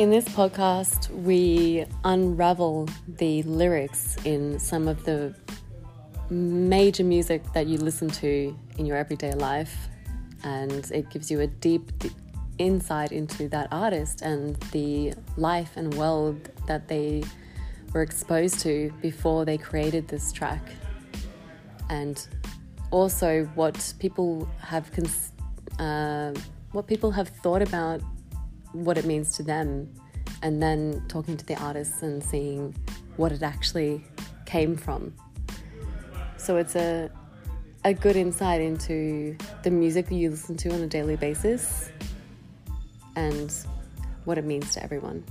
In this podcast, we unravel the lyrics in some of the major music that you listen to in your everyday life, and it gives you a deep, insight into that artist and the life and world that they were exposed to before they created this track, and also what people have cons- uh, what people have thought about what it means to them, and then talking to the artists and seeing what it actually came from. So it's a a good insight into the music you listen to on a daily basis and what it means to everyone.